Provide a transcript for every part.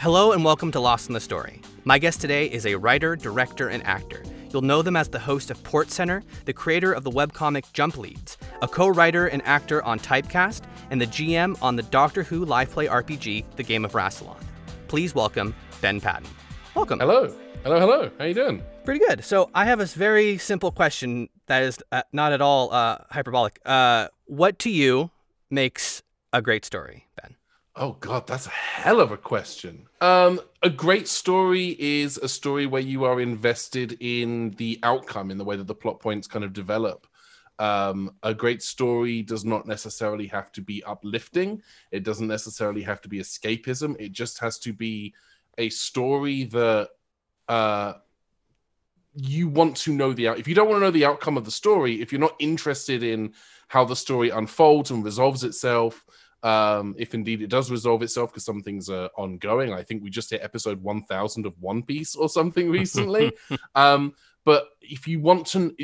Hello and welcome to Lost in the Story. My guest today is a writer, director, and actor. You'll know them as the host of Port Center, the creator of the webcomic Jump Leads, a co writer and actor on Typecast, and the GM on the Doctor Who live play RPG, The Game of Rassilon. Please welcome Ben Paddon. Welcome. Hello. Hello, hello. How you doing? Pretty good. So I have a very simple question that is uh, not at all uh, hyperbolic. Uh, what to you makes a great story, Ben? Oh God, that's a hell of a question. Um, a great story is a story where you are invested in the outcome, in the way that the plot points kind of develop. Um, a great story does not necessarily have to be uplifting. It doesn't necessarily have to be escapism. It just has to be a story that uh, you want to know the out. If you don't want to know the outcome of the story, if you're not interested in how the story unfolds and resolves itself, um, if indeed it does resolve itself, because some things are ongoing. I think we just hit episode 1000 of One Piece or something recently. um, but if you want to,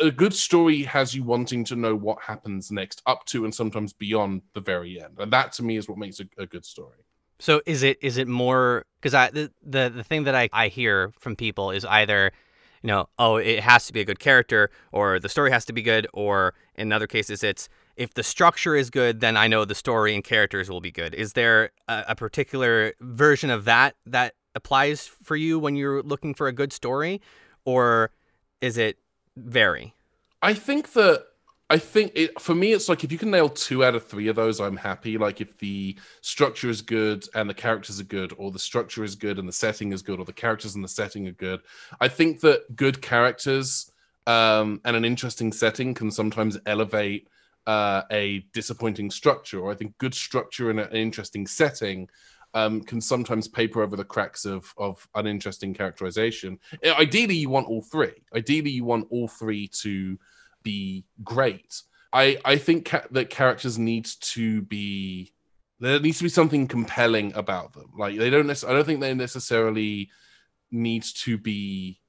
a good story has you wanting to know what happens next, up to and sometimes beyond the very end, and that to me is what makes a, a good story. So is it is it more because I the, the the thing that I I hear from people is either you know oh it has to be a good character or the story has to be good or in other cases it's if the structure is good, then I know the story and characters will be good. Is there a, a, particular version of that that applies for you when you're looking for a good story, or is it vary? I think that I think it for me it's like if you can nail two out of three of those, I'm happy. Like if the structure is good and the characters are good, or the structure is good and the setting is good, or the characters and the setting are good. I think that good characters um, and an interesting setting can sometimes elevate uh, a disappointing structure, or I think good structure and an interesting setting um, can sometimes paper over the cracks of of uninteresting characterization. Ideally, you want all three. Ideally, you want all three to be great. I I think ca- that characters need to be there needs to be something compelling about them. Like they don't. I don't think they necessarily need to be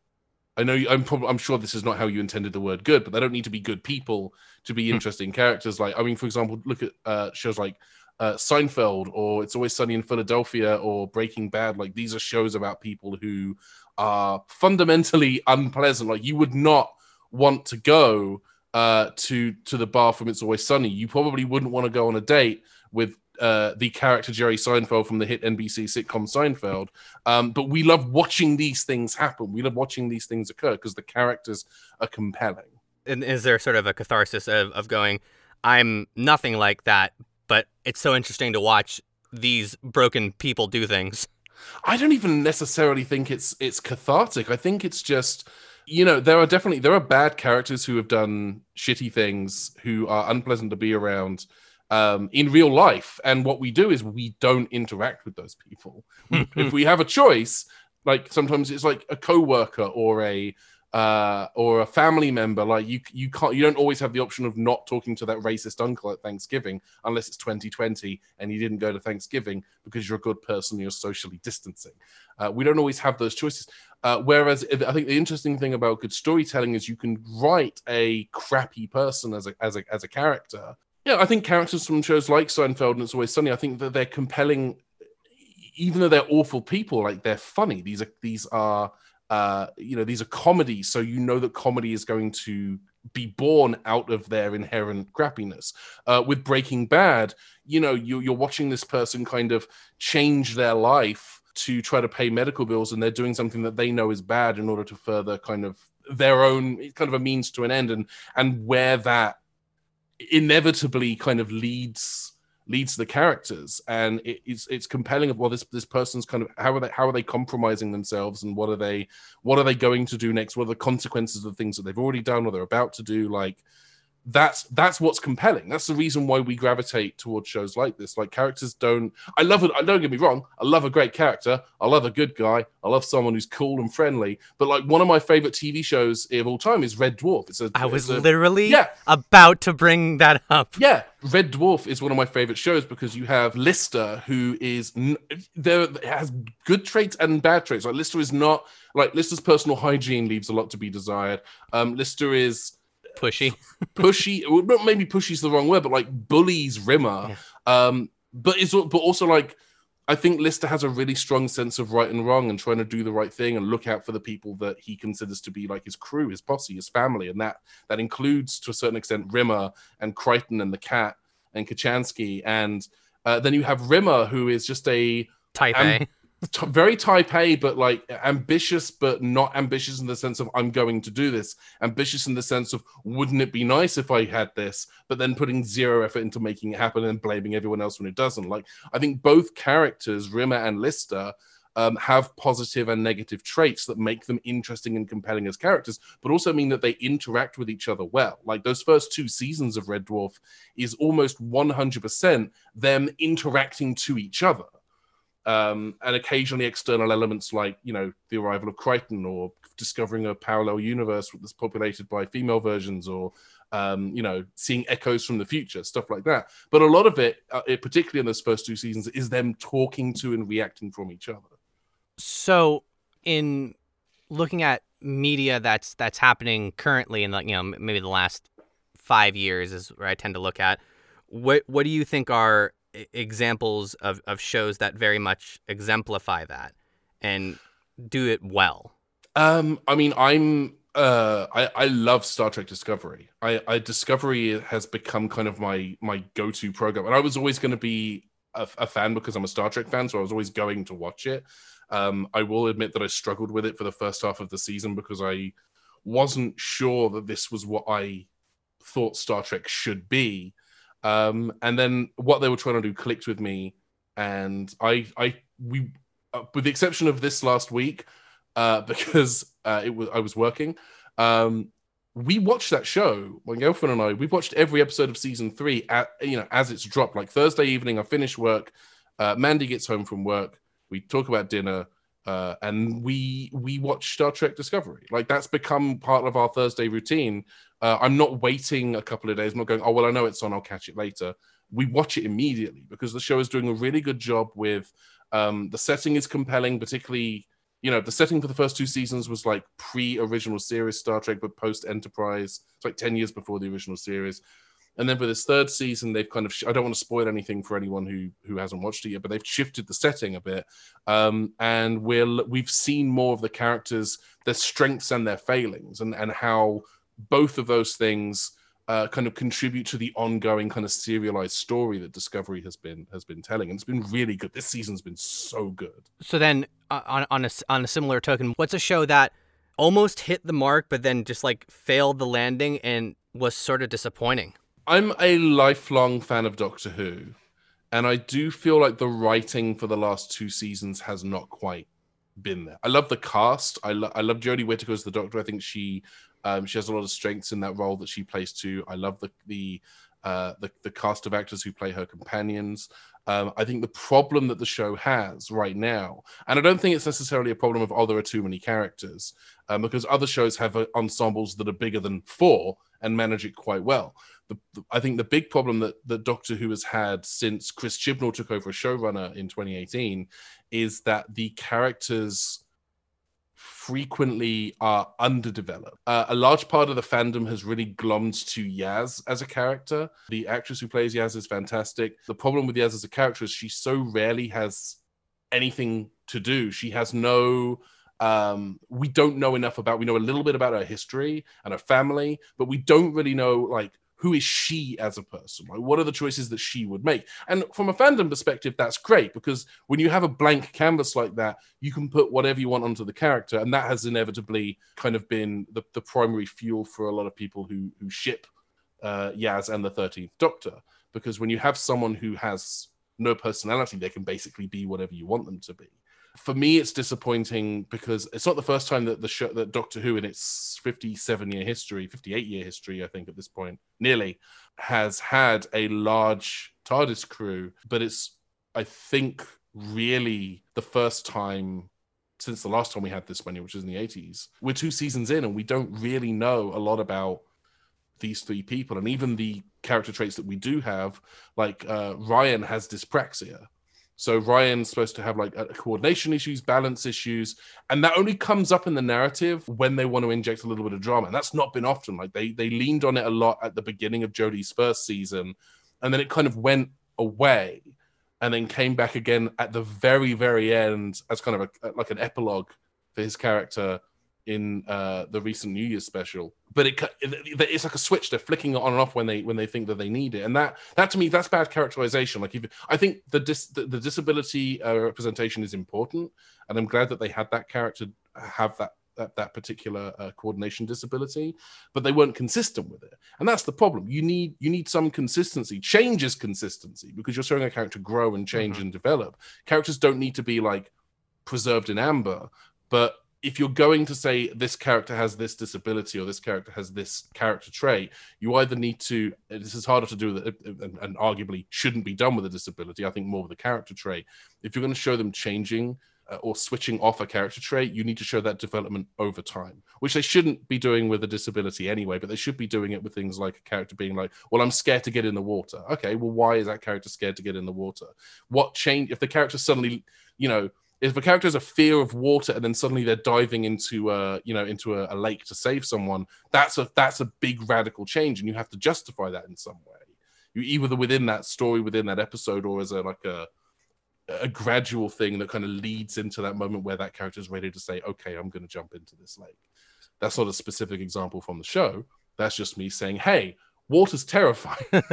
I know you, I'm probably I'm sure this is not how you intended the word good, but they don't need to be good people to be hmm. interesting characters. Like I mean, for example, look at uh, shows like uh, Seinfeld or It's Always Sunny in Philadelphia or Breaking Bad. Like these are shows about people who are fundamentally unpleasant. Like you would not want to go uh, to to the bar from It's Always Sunny. You probably wouldn't want to go on a date with uh, the character Jerry Seinfeld from the hit NBC sitcom Seinfeld. Um, but we love watching these things happen. We love watching these things occur because the characters are compelling. And is there sort of a catharsis of, of going, I'm nothing like that, but it's so interesting to watch these broken people do things? I don't even necessarily think it's it's cathartic. I think it's just you know there are definitely there are bad characters who have done shitty things who are unpleasant to be around um, in real life. And what we do is we don't interact with those people. if we have a choice, like sometimes it's like a coworker or a uh, or a family member. Like you, you can't, you don't always have the option of not talking to that racist uncle at Thanksgiving unless it's 2020 and you didn't go to Thanksgiving because you're a good person. You're socially distancing. Uh, we don't always have those choices. Uh, whereas I think the interesting thing about good storytelling is you can write a crappy person as a as a as a character yeah, I think characters from shows like Seinfeld and It's Always Sunny, I think that they're compelling, even though they're awful people. Like they're funny. These are these are uh, you know these are comedies, so you know that comedy is going to be born out of their inherent crappiness. Uh, with Breaking Bad, you know you, you're watching this person kind of change their life to try to pay medical bills, and they're doing something that they know is bad in order to further kind of their own kind of a means to an end, and and where that inevitably kind of leads leads the characters. And it, it's it's compelling of well this this person's kind of how are they how are they compromising themselves and what are they what are they going to do next? What are the consequences of the things that they've already done or they're about to do? Like that's that's what's compelling. That's the reason why we gravitate towards shows like this. Like characters don't. I love it. Don't get me wrong. I love a great character. I love a good guy. I love someone who's cool and friendly. But like one of my favorite TV shows of all time is Red Dwarf. It's a. I was a, literally yeah. about to bring that up. Yeah, Red Dwarf is one of my favorite shows because you have Lister, who is there has good traits and bad traits. Like Lister is not like Lister's personal hygiene leaves a lot to be desired. Um, Lister is pushy, pushy. Maybe pushy is the wrong word, but like bullies Rimmer. Yeah. Um, but it's but also like I think Lister has a really strong sense of right and wrong and trying to do the right thing and look out for the people that he considers to be like his crew, his posse, his family, and that that includes to a certain extent Rimmer and Kryten and the cat and Kochanski, and uh, then you have Rimmer who is just a type am- A t- very type A, but like ambitious, but not ambitious in the sense of I'm going to do this. Ambitious in the sense of wouldn't it be nice if I had this, but then putting zero effort into making it happen and blaming everyone else when it doesn't. Like I think both characters, Rimmer and Lister, um, have positive and negative traits that make them interesting and compelling as characters, but also mean that they interact with each other well. Like those first two seasons of Red Dwarf is almost 100% them interacting to each other um, and occasionally external elements like you know the arrival of Kryten or discovering a parallel universe that's populated by female versions or um, you know seeing echoes from the future stuff like that. But a lot of it, uh, it particularly in those first two seasons is them talking to and reacting from each other. So in looking at media that's that's happening currently in like you know maybe the last five years is where i tend to look at what what do you think are examples of, of shows that very much exemplify that and do it well? Um, I mean, I'm uh, I, I love Star Trek Discovery. I, I Discovery has become kind of my my go to program, and I was always going to be a, a, fan because I'm a Star Trek fan, so I was always going to watch it. Um, I will admit that I struggled with it for the first half of the season because I wasn't sure that this was what I thought Star Trek should be. Um, and then what they were trying to do clicked with me, and I, I, we, uh, with the exception of this last week, uh, because uh, it was I was working. Um, we watched that show. My girlfriend and I, we've watched every episode of season three at you know as it's dropped. Like Thursday evening, I finish work. Uh, Mandy gets home from work. We talk about dinner. Uh, and we we watch Star Trek Discovery. Like that's become part of our Thursday routine. Uh, I'm not waiting a couple of days. I'm not going. Oh well, I know it's on. I'll catch it later. We watch it immediately because the show is doing a really good job with um, the setting is compelling, particularly you know the setting for the first two seasons was like pre-original series Star Trek, but post Enterprise. It's like ten years before the original series. And then for this third season, they've kind of I don't want to spoil anything for anyone who who hasn't watched it yet, but they've shifted the setting a bit, um, and we're we've seen more of the characters, their strengths and their failings, and and how both of those things uh, kind of contribute to the ongoing kind of serialized story that Discovery has been has been telling, and it's been really good. This season's been so good. So then, uh, on on a on a similar token, what's a show that almost hit the mark, but then just like failed the landing and was sort of disappointing? I'm a lifelong fan of Doctor Who, and I do feel like the writing for the last two seasons has not quite been there. I love the cast. I, lo- I love Jodie Whittaker as the Doctor. I think she um, she has a lot of strengths in that role that she plays too. I love the the uh, the, the cast of actors who play her companions. Um, I think the problem that the show has right now, and I don't think it's necessarily a problem of oh there are too many characters, um, because other shows have uh, ensembles that are bigger than four and manage it quite well. The, the, I think the big problem that, that Doctor Who has had since Chris Chibnall took over as showrunner in 2018 is that the characters frequently are underdeveloped. Uh, a large part of the fandom has really glommed to Yaz as a character. The actress who plays Yaz is fantastic. The problem with Yaz as a character is she so rarely has anything to do. She has no um, we don't know enough about we know a little bit about her history and her family but we don't really know like who is she as a person? Like, what are the choices that she would make? And from a fandom perspective, that's great because when you have a blank canvas like that, you can put whatever you want onto the character, and that has inevitably kind of been the, the primary fuel for a lot of people who who ship uh, Yaz and the Thirteenth Doctor. Because when you have someone who has no personality, they can basically be whatever you want them to be for me, it's disappointing because it's not the first time that the show that Doctor Who in its 57 year history, 58 year history, I think at this point, nearly has had a large TARDIS crew, but it's I think really the first time since the last time we had this many, which is in the 80s. We're two seasons in and we don't really know a lot about these three people. And even the character traits that we do have, like uh, Ryan has dyspraxia, so Ryan's supposed to have like coordination issues, balance issues, and that only comes up in the narrative when they want to inject a little bit of drama. And that's not been often. Like they they leaned on it a lot at the beginning of Jodie's first season, and then it kind of went away. and then came back again at the very very end as kind of a like an epilogue for his character in uh, the recent New Year's special. But it it's like a switch; they're flicking it on and off when they when they think that they need it, and that that to me that's bad characterization. Like if I think the dis, the, the disability uh, representation is important, and I'm glad that they had that character have that that, that particular uh, coordination disability but they weren't consistent with it and that's the problem you need you need some consistency change is consistency because you're showing a character grow and change mm-hmm. and develop characters don't need to be like preserved in amber but if you're going to say this character has this disability or this character has this character trait, you either need to. This is harder to do, and, and arguably shouldn't be done with a disability. I think more with a character trait. If you're going to show them changing uh, or switching off a character trait, you need to show that development over time, which they shouldn't be doing with a disability anyway. But they should be doing it with things like a character being like, "Well, I'm scared to get in the water." Okay, well, why is that character scared to get in the water? What change if the character suddenly, you know? If a character has a fear of water and then suddenly they're diving into a you know into a, a, lake to save someone that's a that's a big radical change and you have to justify that in some way. You either within that story within that episode or as a like a a gradual thing that kind of leads into that moment where that character is ready to say okay i'm going to jump into this lake. That's not a specific example from the show. That's just me saying hey water's terrifying.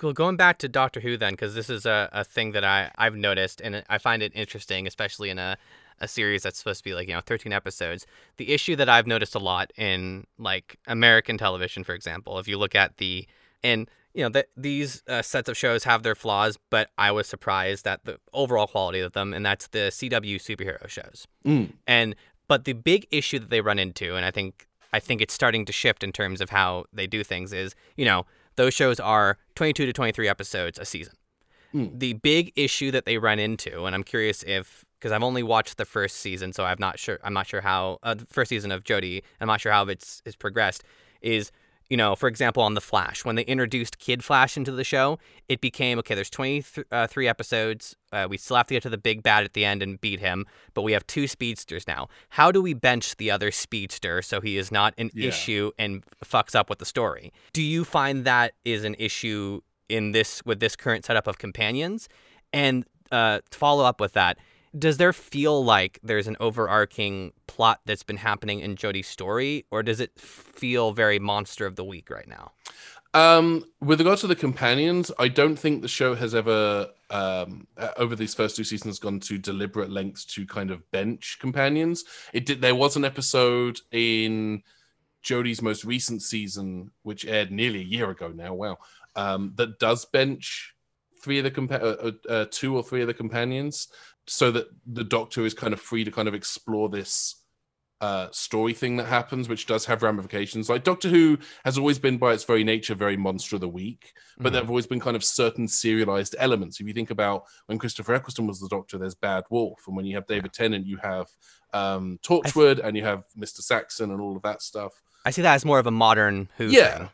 Going back to Doctor Who then, because this is a, a thing that I, I've noticed and I find it interesting, especially in a, a series that's supposed to be like, you know, 13 episodes. The issue that I've noticed a lot in like American television, for example, if you look at the, and, you know, the, these uh, sets of shows have their flaws, but I was surprised at the overall quality of them, and that's the CW superhero shows. Mm. And, but the big issue that they run into, and I think, I think it's starting to shift in terms of how they do things is, you know, those shows are 22 to 23 episodes a season. Mm. The big issue that they run into, and I'm curious if because I've only watched the first season, so I'm not sure. I'm not sure how uh, the first season of Jodie. I'm not sure how it's it's progressed. Is you know, for example, on The Flash, when they introduced Kid Flash into the show, it became okay, there's 23 uh, episodes. Uh, we still have to get to the big bad at the end and beat him, but we have two speedsters now. How do we bench the other speedster so he is not an yeah. issue and fucks up with the story? Do you find that is an issue in this with this current setup of companions? And uh, to follow up with that, does there feel like there's an overarching plot that's been happening in Jodie's story, or does it feel very monster of the week right now? Um, with regards to the companions, I don't think the show has ever, um, uh, over these first two seasons, gone to deliberate lengths to kind of bench companions. It did. There was an episode in Jodie's most recent season, which aired nearly a year ago now. Wow, um, that does bench three of the compa- uh, uh, uh, two or three of the companions so that the doctor is kind of free to kind of explore this uh, story thing that happens, which does have ramifications. Like Doctor Who has always been, by its very nature, very monster of the week, but mm-hmm. there have always been kind of certain serialized elements. If you think about when Christopher Eccleston was the Doctor, there's Bad Wolf, and when you have David Tennant, you have um, Torchwood, th- and you have Mister Saxon, and all of that stuff. I see that as more of a modern Who. Yeah, thing.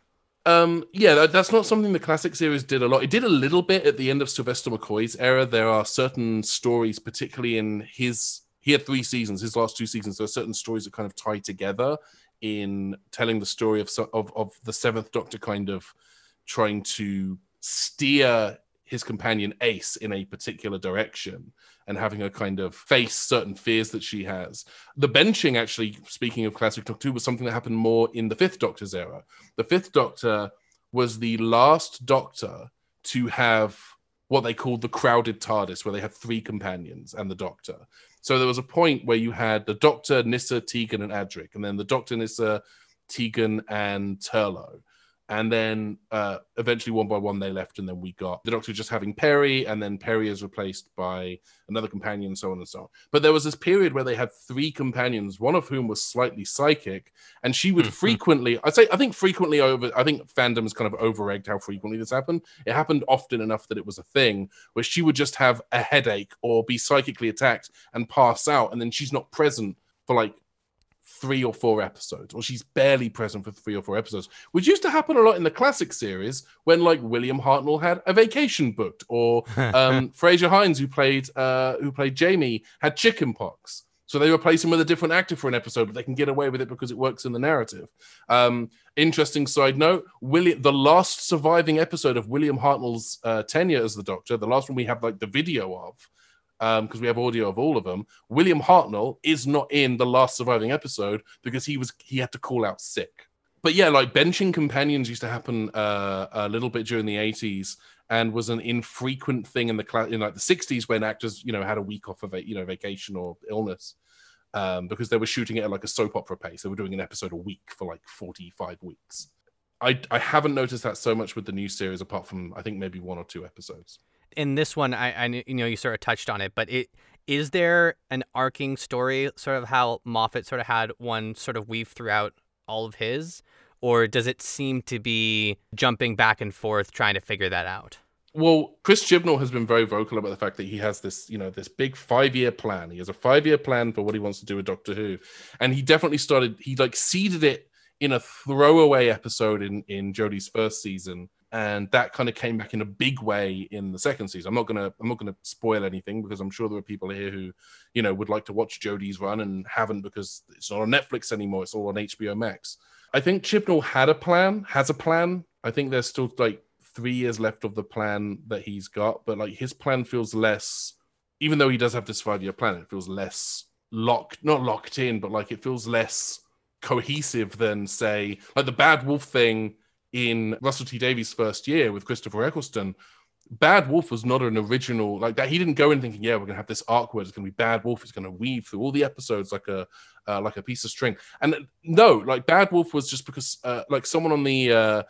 Um, yeah, that, that's not something the classic series did a lot. It did a little bit at the end of Sylvester McCoy's era. There are certain stories, particularly in his, he had three seasons, his last two seasons. There are certain stories that kind of tie together in telling the story of of, of the Seventh Doctor, kind of trying to steer his companion Ace in a particular direction and having her kind of face certain fears that she has. The benching, actually, speaking of classic Doctor Who, was something that happened more in the Fifth Doctor's era. The Fifth Doctor was the last Doctor to have what they called the crowded TARDIS, where they had three companions and the Doctor. So there was a point where you had the Doctor, Nyssa, Tegan, and Adric, and then the Doctor, Nyssa, Tegan, and Turlough and then uh, eventually one by one they left and then we got the doctor just having Peri, and then Peri is replaced by another companion so on and so on but there was this period where they had three companions one of whom was slightly psychic and she would mm-hmm. frequently i say i think frequently over i think fandom has kind of over-egged how frequently this happened it happened often enough that it was a thing where she would just have a headache or be psychically attacked and pass out and then she's not present for like three or four episodes, or she's barely present for three or four episodes, which used to happen a lot in the classic series when like William Hartnell had a vacation booked, or um, Frazer Hines, who played uh, who played Jamie, had chickenpox. So they replace him with a different actor for an episode, but they can get away with it because it works in the narrative. Um, interesting side note: William, the last surviving episode of William Hartnell's uh, tenure as the Doctor, the last one we have like the video of, because um, we have audio of all of them. William Hartnell is not in the last surviving episode because he was he had to call out sick. But yeah, like benching companions used to happen uh, a little bit during the eighties and was an infrequent thing in the cl- in like the 60s when actors you know had a week off of a you know vacation or illness um, because they were shooting it at like a soap opera pace they were doing an episode a week for like 45 weeks I, I haven't noticed that so much with the new series apart from i think maybe one or two episodes in this one i, I you know you sort of touched on it but it is there an arcing story sort of how moffat sort of had one sort of weave throughout all of his or does it seem to be jumping back and forth trying to figure that out? Well, Chris Chibnall has been very vocal about the fact that he has this, you know, this big five-year plan. He has a five-year plan for what he wants to do with Doctor Who, and he definitely started. He like seeded it in a throwaway episode in in Jodie's first season, and that kind of came back in a big way in the second season. I'm not gonna I'm not gonna spoil anything because I'm sure there are people here who, you know, would like to watch Jodie's run and haven't because it's not on Netflix anymore. It's all on HBO Max. I think Chibnall had a plan, has a plan. I think there's still like three years left of the plan that he's got, but like his plan feels less, even though he does have this five year plan, it feels less locked, not locked in, but like it feels less cohesive than, say, like the Bad Wolf thing in Russell T Davies' first year with Christopher Eccleston Bad Wolf was not an original like that. He didn't go in thinking, "Yeah, we're gonna have this arc where it's gonna be Bad Wolf. It's gonna weave through all the episodes like a uh, like a piece of string." And no, like Bad Wolf was just because uh, like someone on the uh,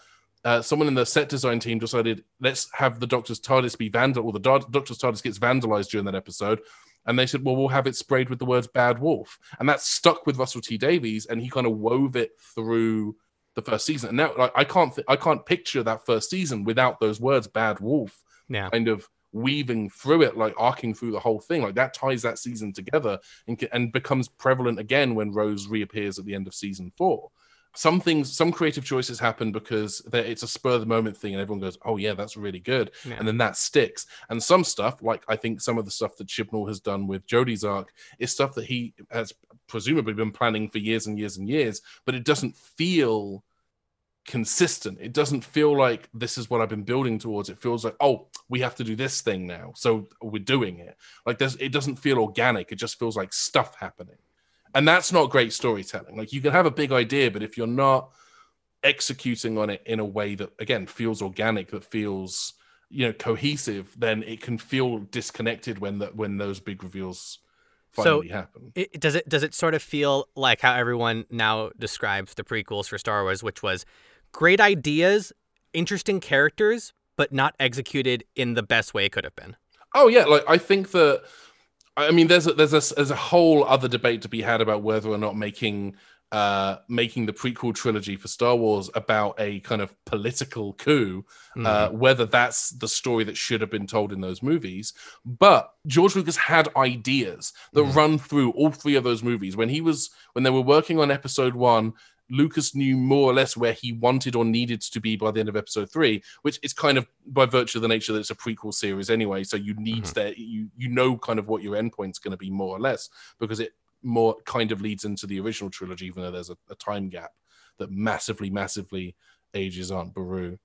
uh, someone in the set design team decided let's have the Doctor's TARDIS be vandal, or the Doctor's TARDIS gets vandalized during that episode. And they said, well, we'll have it sprayed with the words bad wolf. And that stuck with Russell T Davies, and he kind of wove it through the first season. And now, like, I can't, th- I can't picture that first season without those words, bad wolf yeah. kind of weaving through it, like arcing through the whole thing. Like that ties that season together and, and becomes prevalent again when Rose reappears at the end of season four. Some things, some creative choices happen because it's a spur of the moment thing, and everyone goes, "Oh yeah, that's really good," yeah. and then that sticks. And some stuff, like I think some of the stuff that Chibnall has done with Jodie's arc, is stuff that he has presumably been planning for years and years and years, but it doesn't feel consistent. It doesn't feel like this is what I've been building towards. It feels like, oh, we have to do this thing now. So we're doing it. Like there's it doesn't feel organic. It just feels like stuff happening. And that's not great storytelling. Like you can have a big idea, but if you're not executing on it in a way that again feels organic, that feels you know cohesive, then it can feel disconnected when that when those big reveals finally so happen. It, does it does it sort of feel like how everyone now describes the prequels for Star Wars, which was great ideas, interesting characters, but not executed in the best way it could have been. Oh yeah, like I think that I mean there's a, there's a there's a whole other debate to be had about whether or not making uh, making the prequel trilogy for Star Wars about a kind of political coup, mm. uh, mm-hmm. whether that's the story that should have been told in those movies. But George Lucas had ideas that mm. run through all three of those movies. When he was when they were working on Episode One, Lucas knew more or less where he wanted or needed to be by the end of episode three, which is kind of by virtue of the nature that it's a prequel series anyway. So you need mm-hmm. that you you know kind of what your endpoint's going to be more or less because it more kind of leads into the original trilogy, even though there's a, a time gap that massively, massively ages Aunt Beru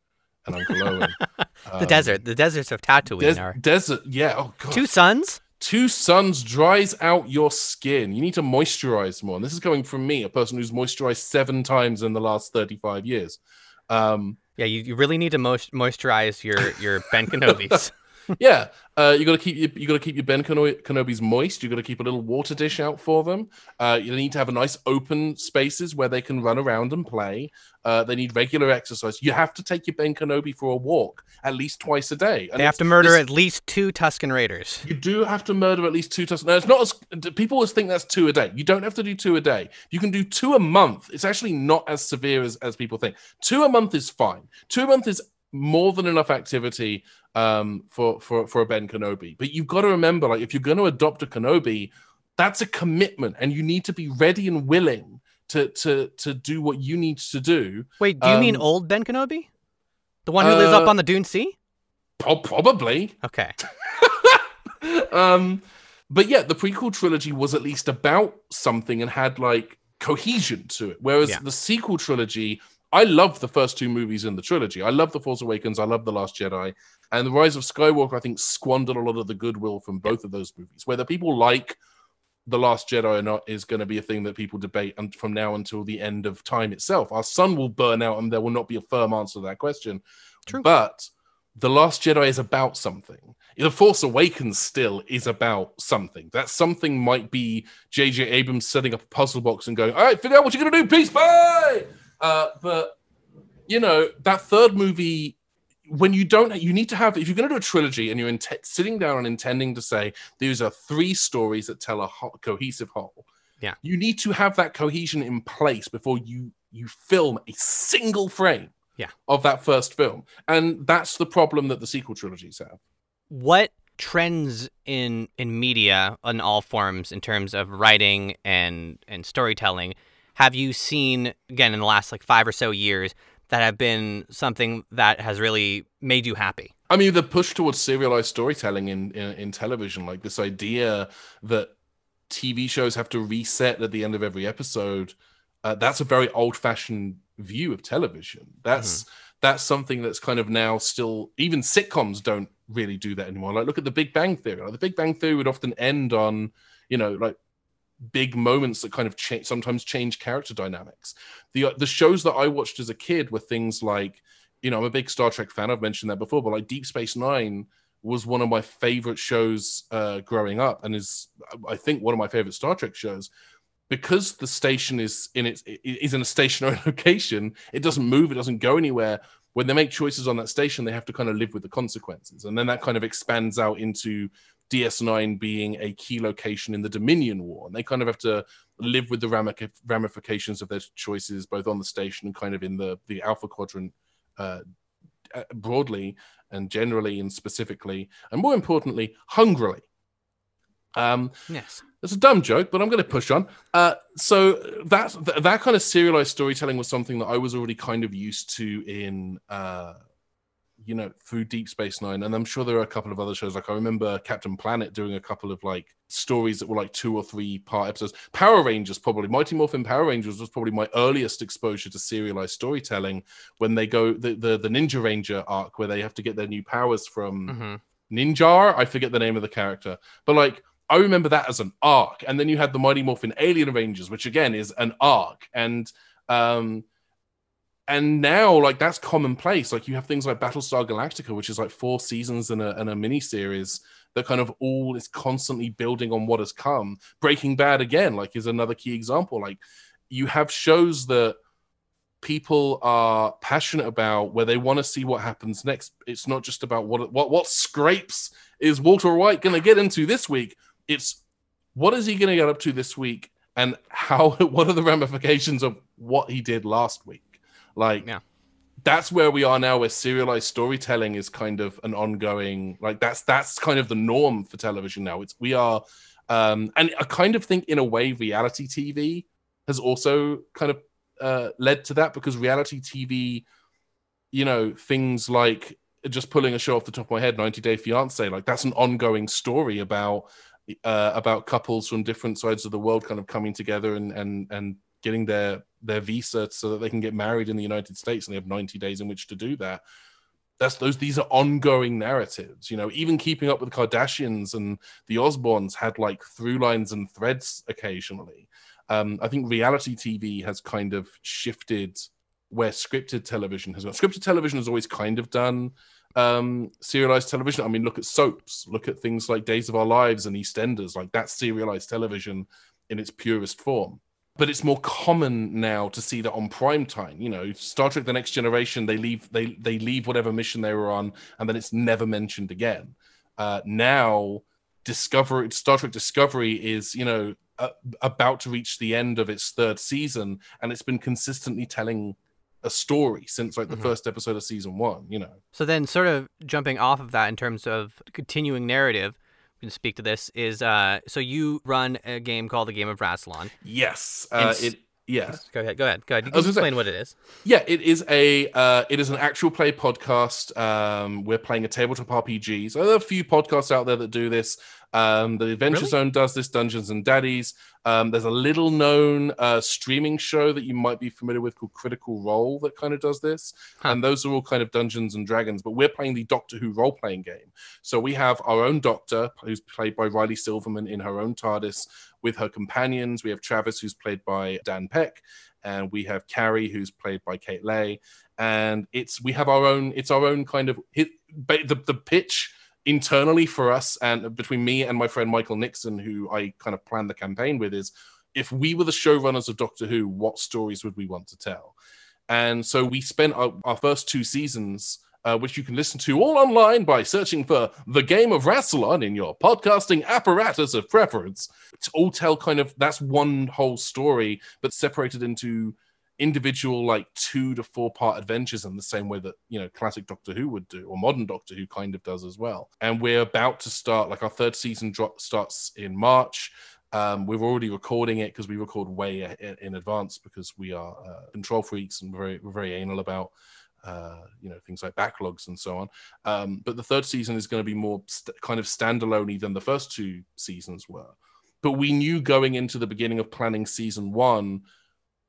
and Uncle Owen. the um, desert, the deserts of Tatooine des- are desert. Yeah. Oh god. Two suns two suns dries out your skin. You need to moisturize more. And this is coming from me, a person who's moisturized seven times in the last 35 years. Um, yeah, you, you really need to moisturize your your Ben Kenobis. Yeah, uh, you got to keep you, you got to keep your Ben Kenobis moist. You got to keep a little water dish out for them. Uh, you need to have a nice open spaces where they can run around and play. Uh, they need regular exercise. You have to take your Ben Kenobi for a walk at least twice a day. And they have to murder at least two Tusken Raiders. You do have to murder at least two Tusken. No, it's not as people always think that's two a day. You don't have to do two a day. You can do two a month. It's actually not as severe as, as people think. Two a month is fine. Two a month is more than enough activity um, for for for a Ben Kenobi. But you've got to remember, like, if you're going to adopt a Kenobi, that's a commitment, and you need to be ready and willing to to to do what you need to do. Wait, do you um, mean old Ben Kenobi, the one who uh, lives up uh, on the Dune Sea? Probably. Okay. um, but yeah, the prequel trilogy was at least about something and had like cohesion to it. Whereas Yeah. the sequel trilogy, I love the first two movies in the trilogy. I love The Force Awakens, I love The Last Jedi, and The Rise of Skywalker, I think, squandered a lot of the goodwill from both of those movies. Whether people like The Last Jedi or not is going to be a thing that people debate and from now until the end of time itself. Our sun will burn out and there will not be a firm answer to that question. True. But The Last Jedi is about something. The Force Awakens still is about something. That something might be J.J. Abrams setting up a puzzle box and going, "All right, figure out what you're gonna do. Peace, bye." Uh, but you know that third movie, when you don't, you need to have. If you're gonna do a trilogy and you're int- sitting down and intending to say these are three stories that tell a ho- cohesive whole, Yeah. you need to have that cohesion in place before you you film a single frame Yeah. of that first film. And that's the problem that the sequel trilogies have. what trends in in media in all forms in terms of writing and and storytelling have you seen again in the last like five or so years that have been something that has really made you happy I mean, the push towards serialized storytelling in, in in television, like this idea that TV shows have to reset at the end of every episode, uh, that's a very old-fashioned view of television. That's that's something that's kind of now still even sitcoms don't really do that anymore. Like, look at The Big Bang Theory. Like, the Big Bang Theory would often end on, you know, like big moments that kind of change sometimes change character dynamics. The uh, the shows that I watched as a kid were things like you know, I'm a big Star Trek fan. I've mentioned that before, but like Deep Space Nine was one of my favorite shows uh, growing up, and is I think one of my favorite Star Trek shows because the station is in its is in a stationary location. It doesn't move. It doesn't go anywhere. When they make choices on that station, they have to kind of live with the consequences, and then that kind of expands out into DS9 being a key location in the Dominion War, and they kind of have to live with the ramifications of their choices, both on the station and kind of in the the Alpha Quadrant uh, uh, broadly and generally and specifically, and more importantly, hungrily. Um, yes it's a dumb joke, but I'm going to push on. Uh, so that that kind of serialized storytelling was something that I was already kind of used to in, uh, you know, through Deep Space Nine, and I'm sure there are a couple of other shows. Like I remember Captain Planet doing a couple of like stories that were like two or three part episodes. Power Rangers, probably Mighty Morphin Power Rangers was probably my earliest exposure to serialized storytelling. When they go the the, the Ninja Ranger arc, where they have to get their new powers from. hmm Ninjor. I forget the name of the character, but like I remember that as an arc. And then you had the Mighty Morphin Alien Rangers, which again is an arc. And um and now like that's commonplace. Like you have things like Battlestar Galactica, which is like four seasons and a and a mini series that kind of all is constantly building on what has come. Breaking Bad again, like is another key example. Like you have shows that people are passionate about where they want to see what happens next. It's not just about what what what scrapes is Walter White going to get into this week. It's what is he going to get up to this week, and how what are the ramifications of what he did last week? Like, Yeah. that's where we are now, where serialized storytelling is kind of an ongoing. Like that's that's kind of the norm for television now. It's we are. Um, and I kind of think, in a way, reality TV has also kind of uh, led to that because reality TV, you know, things like just pulling a show off the top of my head, 90 Day Fiance, like that's an ongoing story about uh, about couples from different sides of the world kind of coming together and and and getting their their visa so that they can get married in the United States and they have 90 days in which to do that. That's those these are ongoing narratives, you know, even keeping up with the Kardashians and the Osbournes had like through lines and threads occasionally. Um, I think reality TV has kind of shifted where scripted television has gone. Scripted television has always kind of done um, serialized television. I mean, look at soaps, look at things like Days of Our Lives and EastEnders. Like that's serialized television in its purest form. But it's more common now to see that on prime time. You know, Star Trek: The Next Generation, they leave they they leave whatever mission they were on, and then it's never mentioned again. Uh, now, Discovery, Star Trek Discovery is you know uh, about to reach the end of its third season, and it's been consistently telling a story since like the Mhm. first episode of season one. You know, So then, sort of jumping off of that in terms of continuing narrative, can speak to this. Is uh, so you run a game called the Game of Rassilon. yes, uh, it yeah. Go ahead. Go ahead. Go ahead. You can gonna say- explain what it is. Yeah, it is a uh, it is an actual play podcast. Um, we're playing a tabletop RPG. So there are a few podcasts out there that do this. Um, the Adventure Really? Zone does this, Dungeons and Daddies. Um, there's a little known uh, streaming show that you might be familiar with called Critical Role that kind of does this. Huh. And those are all kind of Dungeons and Dragons, but we're playing the Doctor Who role playing game. So we have our own Doctor, who's played by Riley Silverman in her own TARDIS with her companions. We have Travis, who's played by Dan Peck, and we have Carrie, who's played by Kate Lay. And it's we have our own. It's our own kind of hit. The the pitch internally for us and between me and my friend Michael Nixon, who I kind of planned the campaign with, is if we were the showrunners of Doctor Who, what stories would we want to tell? And so we spent our, our first two seasons, uh, which you can listen to all online by searching for The Game of Rassilon in your podcasting apparatus of preference. To all tell kind of that's one whole story, but separated into individual like two to four part adventures in the same way that you know classic doctor who would do or modern doctor who kind of does as well and we're about to start like our third season drop starts in march um, we're already recording it because we record way in, in advance because we are uh, control freaks and very we're very anal about uh, you know things like backlogs and so on. Um, but the third season is going to be more st- kind of standalone than the first two seasons were. But we knew going into the beginning of planning season one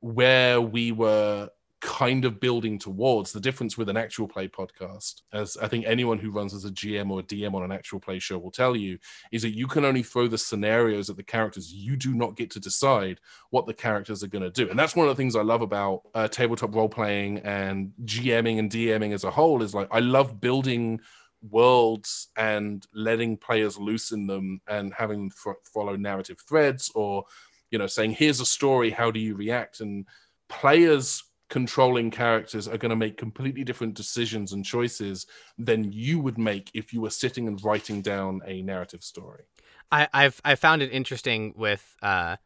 where we were kind of building towards the difference with an actual play podcast as i think anyone who runs as a gm or a dm on an actual play show will tell you is that you can only throw the scenarios at the characters. You do not get to decide what the characters are going to do. And that's one of the things i love about uh, tabletop role playing and gming and dming as a whole is like i love building worlds and letting players loose in them and having them f- follow narrative threads or you know saying here's a story how do you react and players controlling characters are going to make completely different decisions and choices than you would make if you were sitting and writing down a narrative story I, I've I found it interesting with uh,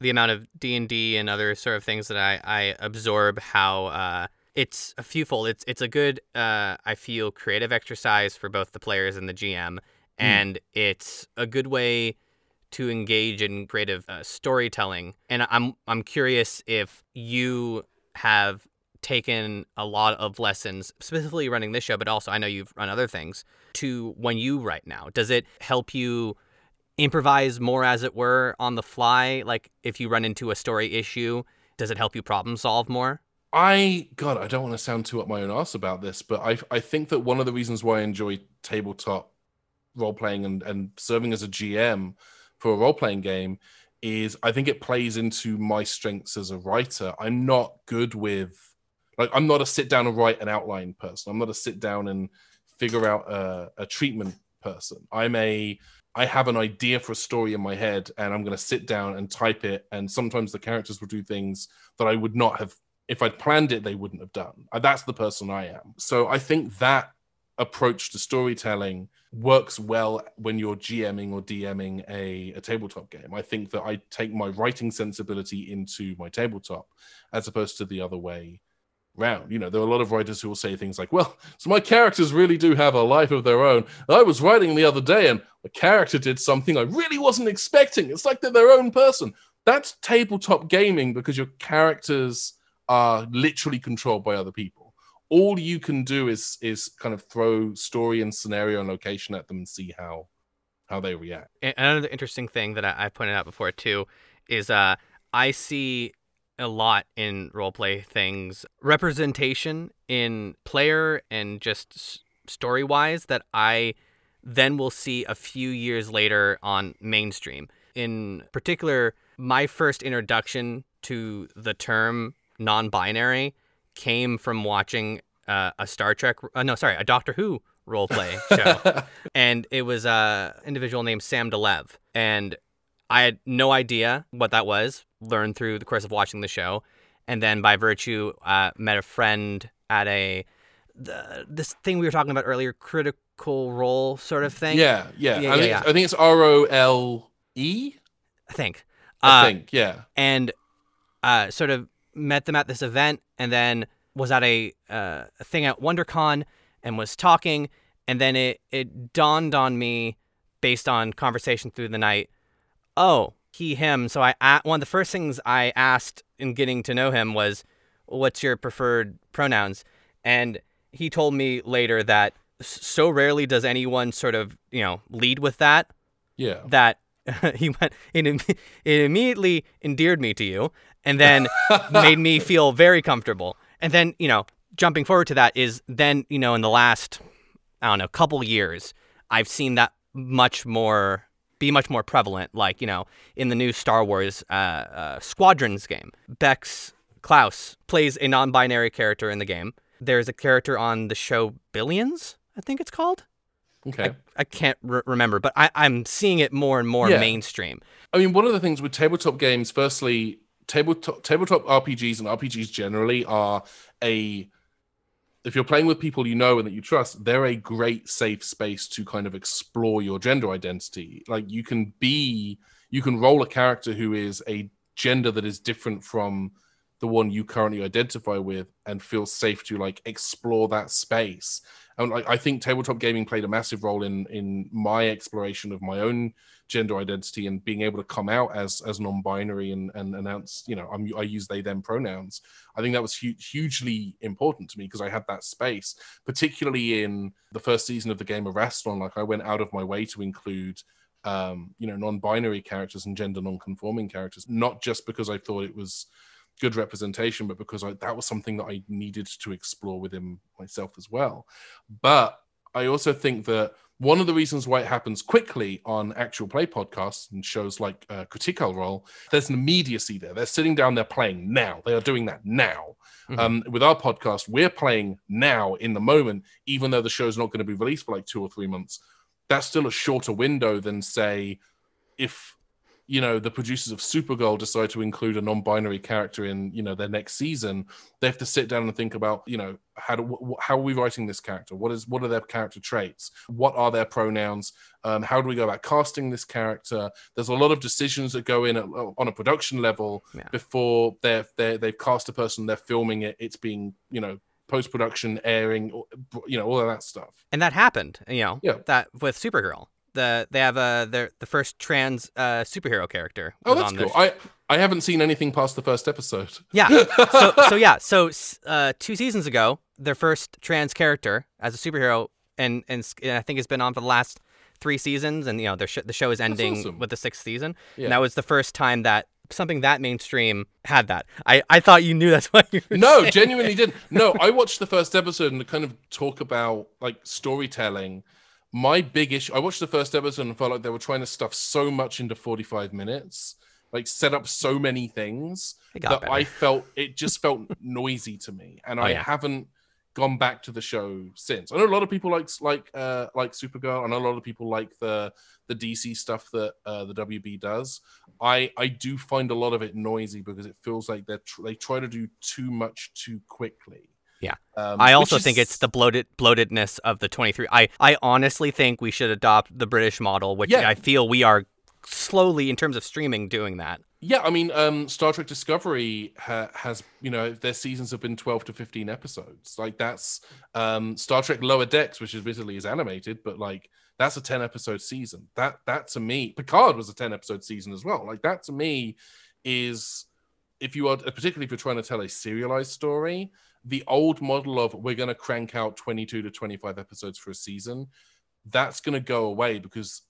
the amount of D and D and other sort of things that I, I absorb. How uh, it's a fewfold. It's it's a good uh, I feel creative exercise for both the players and the GM, and it's a good way to engage in creative uh, storytelling. And I'm I'm curious if you have taken a lot of lessons specifically running this show but also I know you've run other things to when you write now. Does it help you improvise more as it were on the fly? Like if you run into a story issue does it help you problem solve more? I God, I don't want to sound too up my own ass about this, but I I think that one of the reasons why I enjoy tabletop role playing and, and serving as a GM for a role playing game is I think it plays into my strengths as a writer. I'm not good with like I'm not a sit down and write an outline person. I'm not a sit down and figure out a, a treatment person. I'm a I have an idea for a story in my head and I'm going to sit down and type it and sometimes the characters will do things that I would not have if I'd planned it, they wouldn't have done. Uh, That's the person I am. So I think that approach to storytelling works well when you're GMing or DMing a, a tabletop game. I think that I take my writing sensibility into my tabletop as opposed to the other way round. You know, there are a lot of writers who will say things like, well, so my characters really do have a life of their own. I was writing the other day and a character did something I really wasn't expecting. It's like they're their own person. That's tabletop gaming because your characters are literally controlled by other people. All you can do is is kind of throw story and scenario and location at them and see how how they react. A- Another interesting thing that I, I pointed out before too is uh, I see a lot in roleplay things representation in player and just story wise that I then will see a few years later on mainstream. In particular, my first introduction to the term non-binary came from watching uh, a Star Trek, uh, no, sorry, a Doctor Who role play show and it was a individual named Sam Delev, and I had no idea what that was. Learned through the course of watching the show, and then by virtue, uh, met a friend at a the, this thing we were talking about earlier, critical role sort of thing. yeah, yeah. Yeah, I yeah, think yeah. I think it's R O L E. I think. I Uh, think, yeah. and uh, sort of met them at this event, and then was at a, uh, a thing at WonderCon and was talking, and then it it dawned on me based on conversation through the night. Oh, he him. So I one of the first things I asked in getting to know him was, "What's your preferred pronouns?" And he told me later that so rarely does anyone sort of you know lead with that Yeah. that he went it, it immediately endeared me to you and then made me feel very comfortable and then you know jumping forward to that is then you know in the last i don't know couple years i've seen that much more be much more prevalent like you know in the new star wars uh, uh, squadrons game bex klaus plays a non-binary character in the game there's a character on the show billions i think it's called Okay. I can't re- remember, but I, I'm seeing it more and more Yeah. mainstream. I mean, one of the things with tabletop games, firstly, tabletop tabletop RPGs and RPGs generally are a if you're playing with people you know and that you trust, they're a great safe space to kind of explore your gender identity. Like you can be you can roll a character who is a gender that is different from the one you currently identify with and feel safe to like explore that space. And like I think tabletop gaming played a massive role in in my exploration of my own gender identity and being able to come out as as non-binary and and announce you know I'm, I use they them pronouns. I think that was hu- hugely important to me because I had that space, particularly in the first season of the game of Rassilon. Like I went out of my way to include um, you know non-binary characters and gender non-conforming characters, not just because I thought it was good representation, but because I, that was something that I needed to explore within myself as well. But I also think that one of the reasons why it happens quickly on actual play podcasts and shows like uh, Critical Role, there's an immediacy there. They're sitting down, they're playing now. They are doing that now. Mhm. Um, with our podcast, we're playing now in the moment, even though the show's not going to be released for like two or three months. That's still a shorter window than, say, if you know the producers of Supergirl decide to include a non-binary character in you know their next season, they have to sit down and think about you know how do wh- how are we writing this character? What is what are their character traits? What are their pronouns? Um, how do we go about casting this character? There's a lot of decisions that go in at, on a production level Yeah. before they're, they're they've cast a person, they're filming it, it's being you know post production, airing, you know all of that stuff. And that happened, you know, Yeah. that with Supergirl. The they have a their the first trans uh, superhero character. Oh, that's on cool. the- I I haven't seen anything past the first episode. Yeah. so so yeah. So uh, two seasons ago, their first trans character as a superhero, and and and I think it's been on for the last three seasons, and you know their sh- the show is ending awesome. with the sixth season. Yeah. And that was the first time that something that mainstream had that. I I thought you knew that's what you were no, genuinely didn't. No, I watched the first episode and kind of talk about like storytelling. My big issue, I watched the first episode and felt like they were trying to stuff so much into 45 minutes, like set up so many things that better. I felt it just felt noisy to me, and Oh, I yeah. haven't gone back to the show since. I know a lot of people like like uh like Supergirl. I know a lot of people like the the DC stuff that uh, the WB does. I I do find a lot of it noisy because it feels like they tr- they try to do too much too quickly. Yeah. um, I also is- think it's the bloated bloatedness of the 23. I I honestly think we should adopt the British model, which Yeah. I feel we are slowly in terms of streaming doing that. Yeah, I mean, um, Star Trek Discovery ha- has, you know, their seasons have been 12 to 15 episodes. Like, that's um, Star Trek Lower Decks, which admittedly is animated, but like, that's a 10 episode season. That, that to me, Picard was a 10 episode season as well. Like, that to me is, if you are, particularly if you're trying to tell a serialized story, the old model of we're going to crank out 22 to 25 episodes for a season, that's going to go away because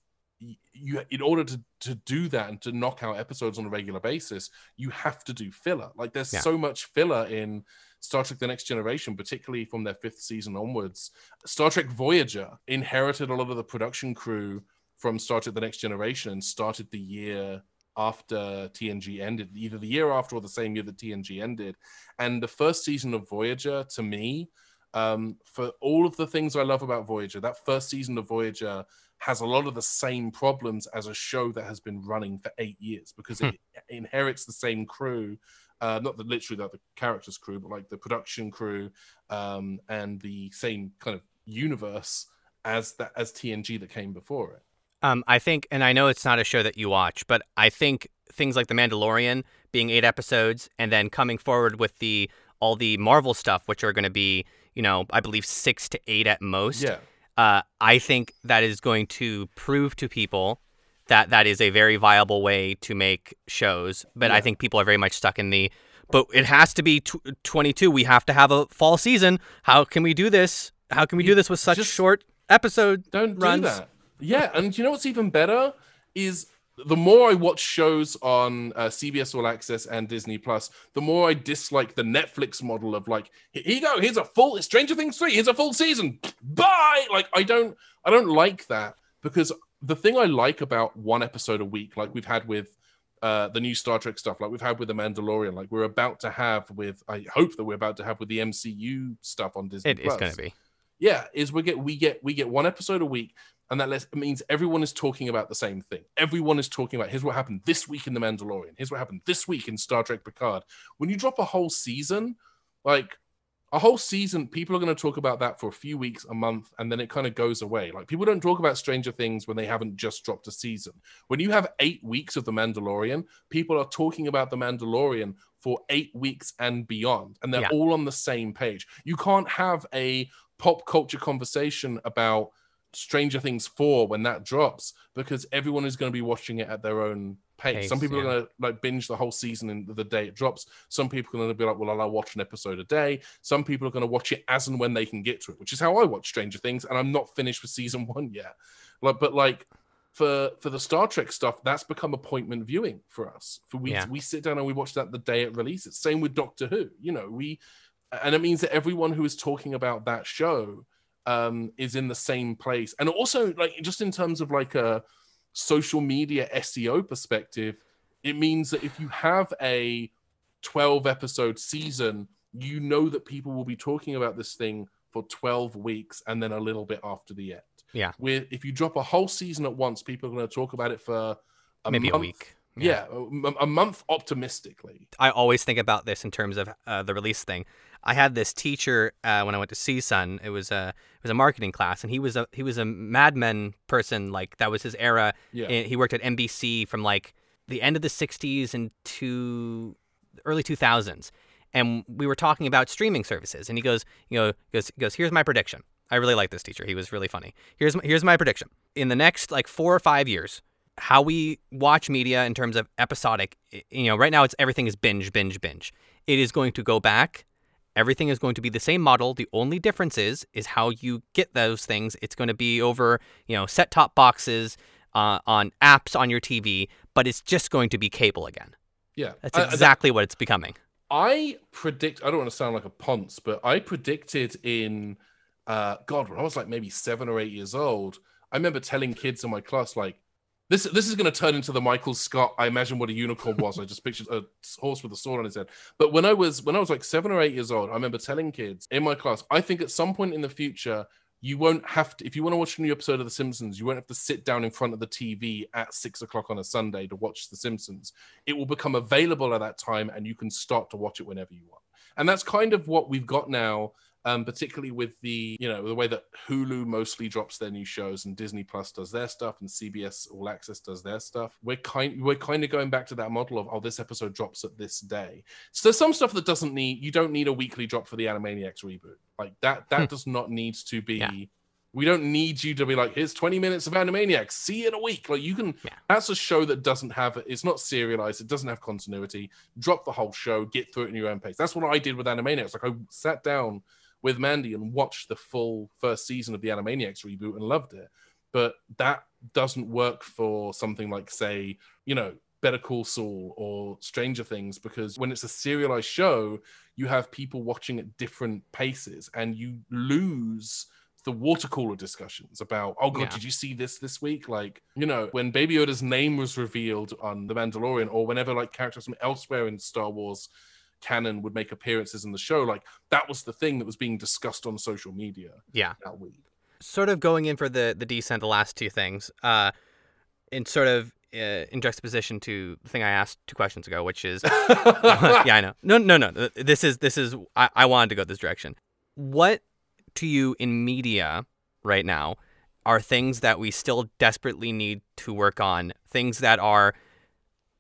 you in order to to do that and to knock out episodes on a regular basis you have to do filler like there's Yeah. so much filler in star trek the next generation particularly from their fifth season onwards star trek voyager inherited a lot of the production crew from star trek the next generation and started the year after tng ended either the year after or the same year that tng ended and the first season of voyager to me um, for all of the things I love about Voyager, that first season of Voyager has a lot of the same problems as a show that has been running for eight years because it inherits the same crew. Uh, not the literally that the characters crew, but like the production crew um, and the same kind of universe as that as TNG that came before it. Um, I think, and I know it's not a show that you watch, but I think things like The Mandalorian being eight episodes, and then coming forward with the all the Marvel stuff, which are going to be, you know, I believe six to eight at most. Yeah, Uh, I think that is going to prove to people that that is a very viable way to make shows. But I think people are very much stuck in the. But it has to be tw 22. We have to have a fall season. How can we do this? How can we do this with such just- short episode don't runs? do that. Yeah, and you know what's even better is the more I watch shows on uh, CBS All Access and Disney Plus, the more I dislike the Netflix model of like, here you go, here's a full Stranger Things three, here's a full season, bye. Like I don't, I don't like that because the thing I like about one episode a week, like we've had with uh, the new Star Trek stuff, like we've had with the Mandalorian, like we're about to have with, I hope that we're about to have with the MCU stuff on Disney. It is going to be. Yeah, is we get we get we get one episode a week and that lets, means everyone is talking about the same thing. Everyone is talking about here's what happened this week in The Mandalorian. Here's what happened this week in Star Trek Picard. When you drop a whole season, like a whole season, people are going to talk about that for a few weeks, a month, and then it kind of goes away. Like people don't talk about Stranger Things when they haven't just dropped a season. When you have eight weeks of The Mandalorian, people are talking about The Mandalorian for eight weeks and beyond, and they're yeah. all on the same page. You can't have a pop culture conversation about Stranger Things 4 when that drops because everyone is going to be watching it at their own pace. pace Some people yeah. are going to like binge the whole season in the day it drops. Some people are going to be like, well, I'll watch an episode a day. Some people are going to watch it as and when they can get to it, which is how I watch Stranger Things. And I'm not finished with season one yet. Like, but like for for the Star Trek stuff, that's become appointment viewing for us. For we yeah. we sit down and we watch that the day it releases. Same with Doctor Who. You know, we and it means that everyone who is talking about that show um, is in the same place. And also, like, just in terms of like a social media SEO perspective, it means that if you have a 12 episode season, you know that people will be talking about this thing for 12 weeks and then a little bit after the end. Yeah. Where if you drop a whole season at once, people are going to talk about it for a maybe month. a week. Yeah, yeah a, a, month optimistically. I always think about this in terms of uh, the release thing. I had this teacher uh, when I went to CSUN. It was a it was a marketing class, and he was a he was a Mad Men person. Like that was his era. Yeah. And he worked at NBC from like the end of the '60s into early 2000s. And we were talking about streaming services, and he goes, you know, goes goes. Here's my prediction. I really like this teacher. He was really funny. Here's my, here's my prediction. In the next like four or five years, how we watch media in terms of episodic, you know, right now it's everything is binge, binge, binge. It is going to go back Everything is going to be the same model. The only difference is is how you get those things. It's going to be over, you know, set top boxes uh, on apps on your TV, but it's just going to be cable again. Yeah, that's exactly what it's becoming. I predict. I don't want to sound like a ponce, but I predicted in uh, God when I was like maybe seven or eight years old. I remember telling kids in my class like, this this is going to turn into the Michael Scott. I imagine what a unicorn was. I just pictured a horse with a sword on his head. But when I was when I was like seven or eight years old, I remember telling kids in my class, I think at some point in the future, you won't have to if you want to watch a new episode of The Simpsons, you won't have to sit down in front of the TV at six o'clock on a Sunday to watch The Simpsons. It will become available at that time, and you can start to watch it whenever you want. And that's kind of what we've got now um, particularly with the you know the way that Hulu mostly drops their new shows and Disney Plus does their stuff and CBS All Access does their stuff. We're kind we're kind of going back to that model of oh this episode drops at this day. So there's some stuff that doesn't need you don't need a weekly drop for the Animaniacs reboot like that that hmm. does not need to be. Yeah. We don't need you to be like, here's 20 minutes of Animaniacs. See you in a week. Like you can. Yeah. That's a show that doesn't have. It's not serialized. It doesn't have continuity. Drop the whole show. Get through it in your own pace. That's what I did with Animaniacs. Like I sat down with Mandy and watched the full first season of the Animaniacs reboot and loved it. But that doesn't work for something like, say, you know, Better Call Saul or Stranger Things because when it's a serialized show, you have people watching at different paces and you lose the water cooler discussions about, oh god, yeah. did you see this this week? Like, you know, when Baby Yoda's name was revealed on The Mandalorian, or whenever like characters from elsewhere in Star Wars canon would make appearances in the show. Like that was the thing that was being discussed on social media. Yeah, that week. Sort of going in for the the descent, the last two things, uh, in sort of uh, in juxtaposition to the thing I asked two questions ago, which is, yeah, I know. No, no, no. This is this is I, I wanted to go this direction. What to you in media right now are things that we still desperately need to work on? Things that are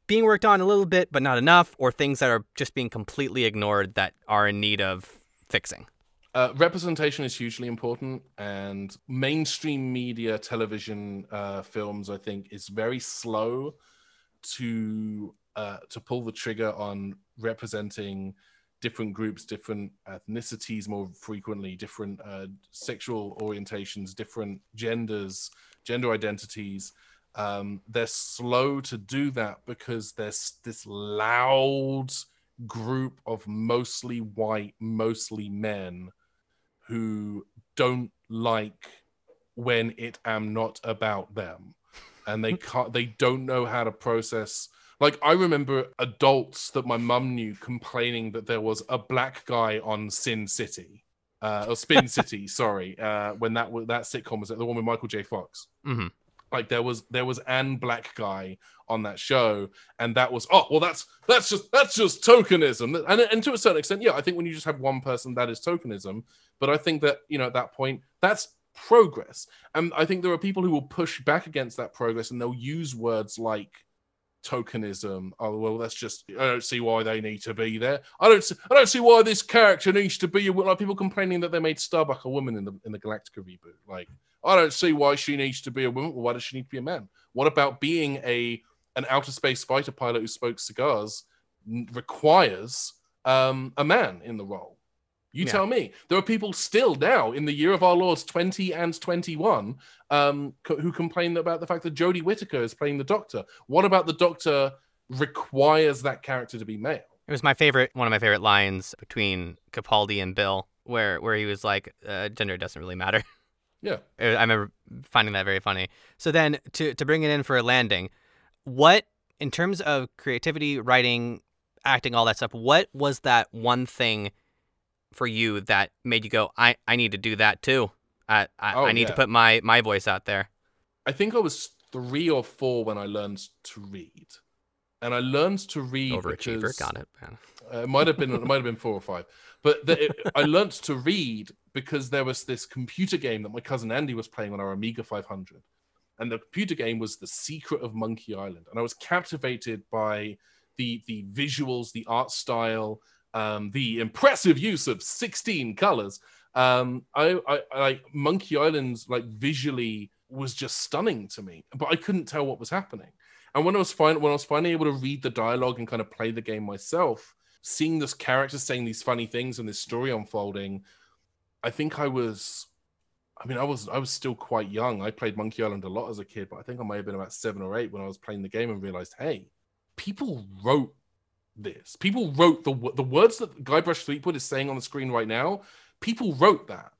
being worked on a little bit, but not enough, or things that are just being completely ignored that are in need of fixing? Uh, representation is hugely important, and mainstream media, television, uh, films, I think, is very slow to uh, to pull the trigger on representing different groups, different ethnicities more frequently, different uh, sexual orientations, different genders, gender identities Um, they're slow to do that because there's this loud group of mostly white, mostly men who don't like when it am not about them. And they can't they don't know how to process like i remember adults that my mum knew complaining that there was a black guy on sin city uh or spin city sorry uh when that that sitcom was the one with michael j. Fox. Mhm. Like there was there was an black guy on that show and that was oh well that's that's just that's just tokenism. And, and to a certain extent yeah i think when you just have one person that is tokenism. But i think that you know at that point that's progress. And i think there are people who will push back against that progress and they'll use words like tokenism. Oh well that's just i don't see why they need to be there. I don't see, i don't see why this character needs to be a, like people complaining that they made starbuck a woman in the in the galactica reboot. Like i don't see why she needs to be a woman. Why does she need to be a man? What about being a an outer space fighter pilot who smokes cigars requires um, a man in the role. You Yeah. tell me. There are people still now in the year of our Lord's 20 and 21 um, co- who complain about the fact that Jodie Whittaker is playing the Doctor. What about the Doctor requires that character to be male? It was my favorite, one of my favorite lines between Capaldi and Bill, where where he was like, uh, "Gender doesn't really matter." Yeah. I remember finding that very funny. So then, to to bring it in for a landing, what in terms of creativity, writing, acting, all that stuff, what was that one thing for you that made you go, "I I need to do that too. I I, Oh, I need to put my my voice out there." I think I was three or four when I learned to read. And I learned to read Overachiever, because got it. man. Uh, it might have been it might have been four or five, but the, it, I learned to read because there was this computer game that my cousin Andy was playing on our Amiga 500, and the computer game was The Secret of Monkey Island, and I was captivated by the the visuals, the art style, um, the impressive use of 16 colors. Um, I, I, I Monkey Island, like visually was just stunning to me, but I couldn't tell what was happening. And when I was when I was finally able to read the dialogue and kind of play the game myself, seeing this character saying these funny things and this story unfolding, I think I was I mean, I was I was still quite young. I played Monkey Island a lot as a kid, but I think I may have been about seven or eight when I was playing the game and realized, hey, people wrote this. People wrote the the words that Guybrush Threepwood is saying on the screen right now. People wrote that,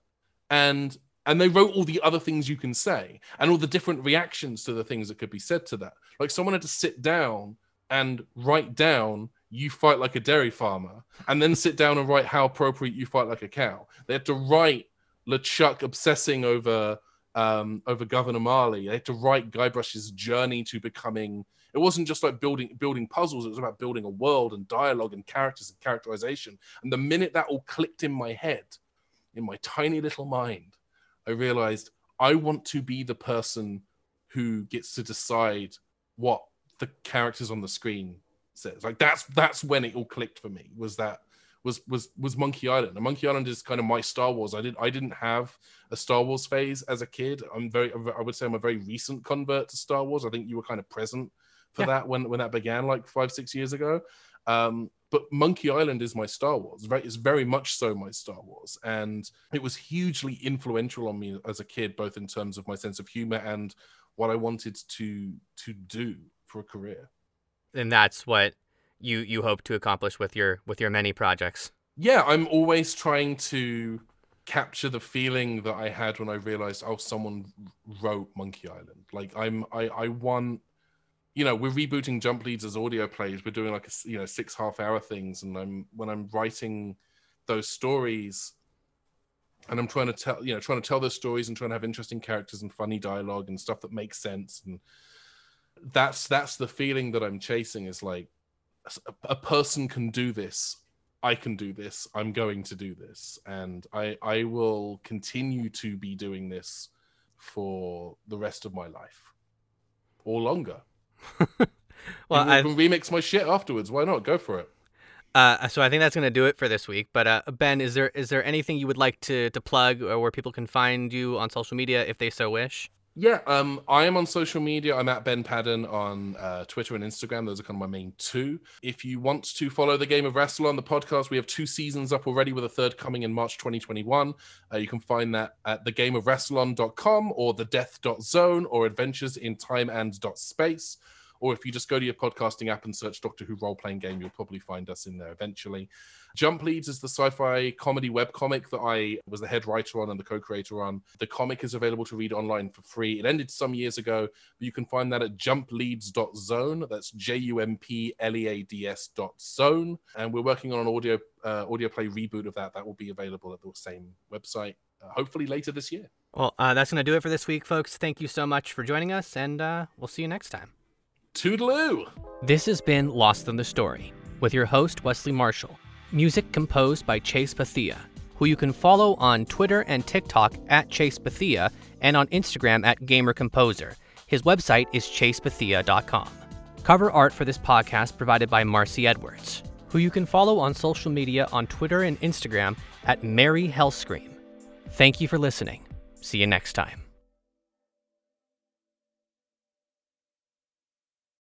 and and they wrote all the other things you can say and all the different reactions to the things that could be said to that. Like someone had to sit down and write down you fight like a dairy farmer and then sit down and write how appropriate you fight like a cow. They had to write LeChuck obsessing over um, over Governor Marley. They had to write Guybrush's journey to becoming. It wasn't just like building building puzzles. It was about building a world and dialogue and characters and characterization. And the minute that all clicked in my head, in my tiny little mind, I realized I want to be the person who gets to decide what the characters on the screen says. Like that's that's when it all clicked for me. Was that was was was Monkey Island. And Monkey Island is kind of my Star Wars. I didn't I didn't have a Star Wars phase as a kid. I'm very I would say I'm a very recent convert to Star Wars. I think you were kind of present for Yeah. that when when that began like five six years ago. Um, but Monkey Island is my Star Wars. Very, it's very much so my Star Wars, and it was hugely influential on me as a kid, both in terms of my sense of humor and what I wanted to to do for a career. And that's what you you hope to accomplish with your with your many projects. yeah, I'm always trying to capture the feeling that I had when I realized, oh, someone wrote Monkey Island. Like I'm, I, I want, you know, we're rebooting Jump Leads as audio plays. We're doing like a, you know, six half hour things, and I'm when I'm writing those stories, and I'm trying to tell, you know, trying to tell those stories and trying to have interesting characters and funny dialogue and stuff that makes sense, and that's that's the feeling that I'm chasing. Is like a, a person can do this I can do this. I'm going to do this, and I I will continue to be doing this for the rest of my life or longer. Well, I, can remix my shit afterwards. Why not? Go for it. uh, so I think that's gonna do it for this week. But uh, Ben, is there is there anything you would like to to plug or where people can find you on social media if they so wish? Yeah, um, I am on social media. I'm at Ben Paddon on uh, Twitter and Instagram. Those are kind of my main two. If you want to follow the game of Rassilon the podcast, we have two seasons up already with a third coming in March 2021. Uh, you can find that at thegameofrassilon.com or the death.zone or adventures Or if you just go to your podcasting app and search Doctor Who role playing game, you'll probably find us in there eventually. Jump Leads is the sci fi comedy webcomic that I was the head writer on and the co creator on. The comic is available to read online for free. It ended some years ago, but you can find that at jumpleads.zone. That's J U M P L E A D S dot zone. And we're working on an audio, uh, audio play reboot of that. That will be available at the same website, uh, hopefully later this year. Well, uh, that's going to do it for this week, folks. Thank you so much for joining us, and uh, we'll see you next time. Toodaloo! This has been Lost in the Story with your host, Wesley Marshall. Music composed by Chase Bethea, who you can follow on Twitter and TikTok at Chase Bethea and on Instagram at Gamer Composer. His website is chasebethea.com. Cover art for this podcast provided by Marcy Edwards, who you can follow on social media on Twitter and Instagram at Mary Hellscream. Thank you for listening. See you next time.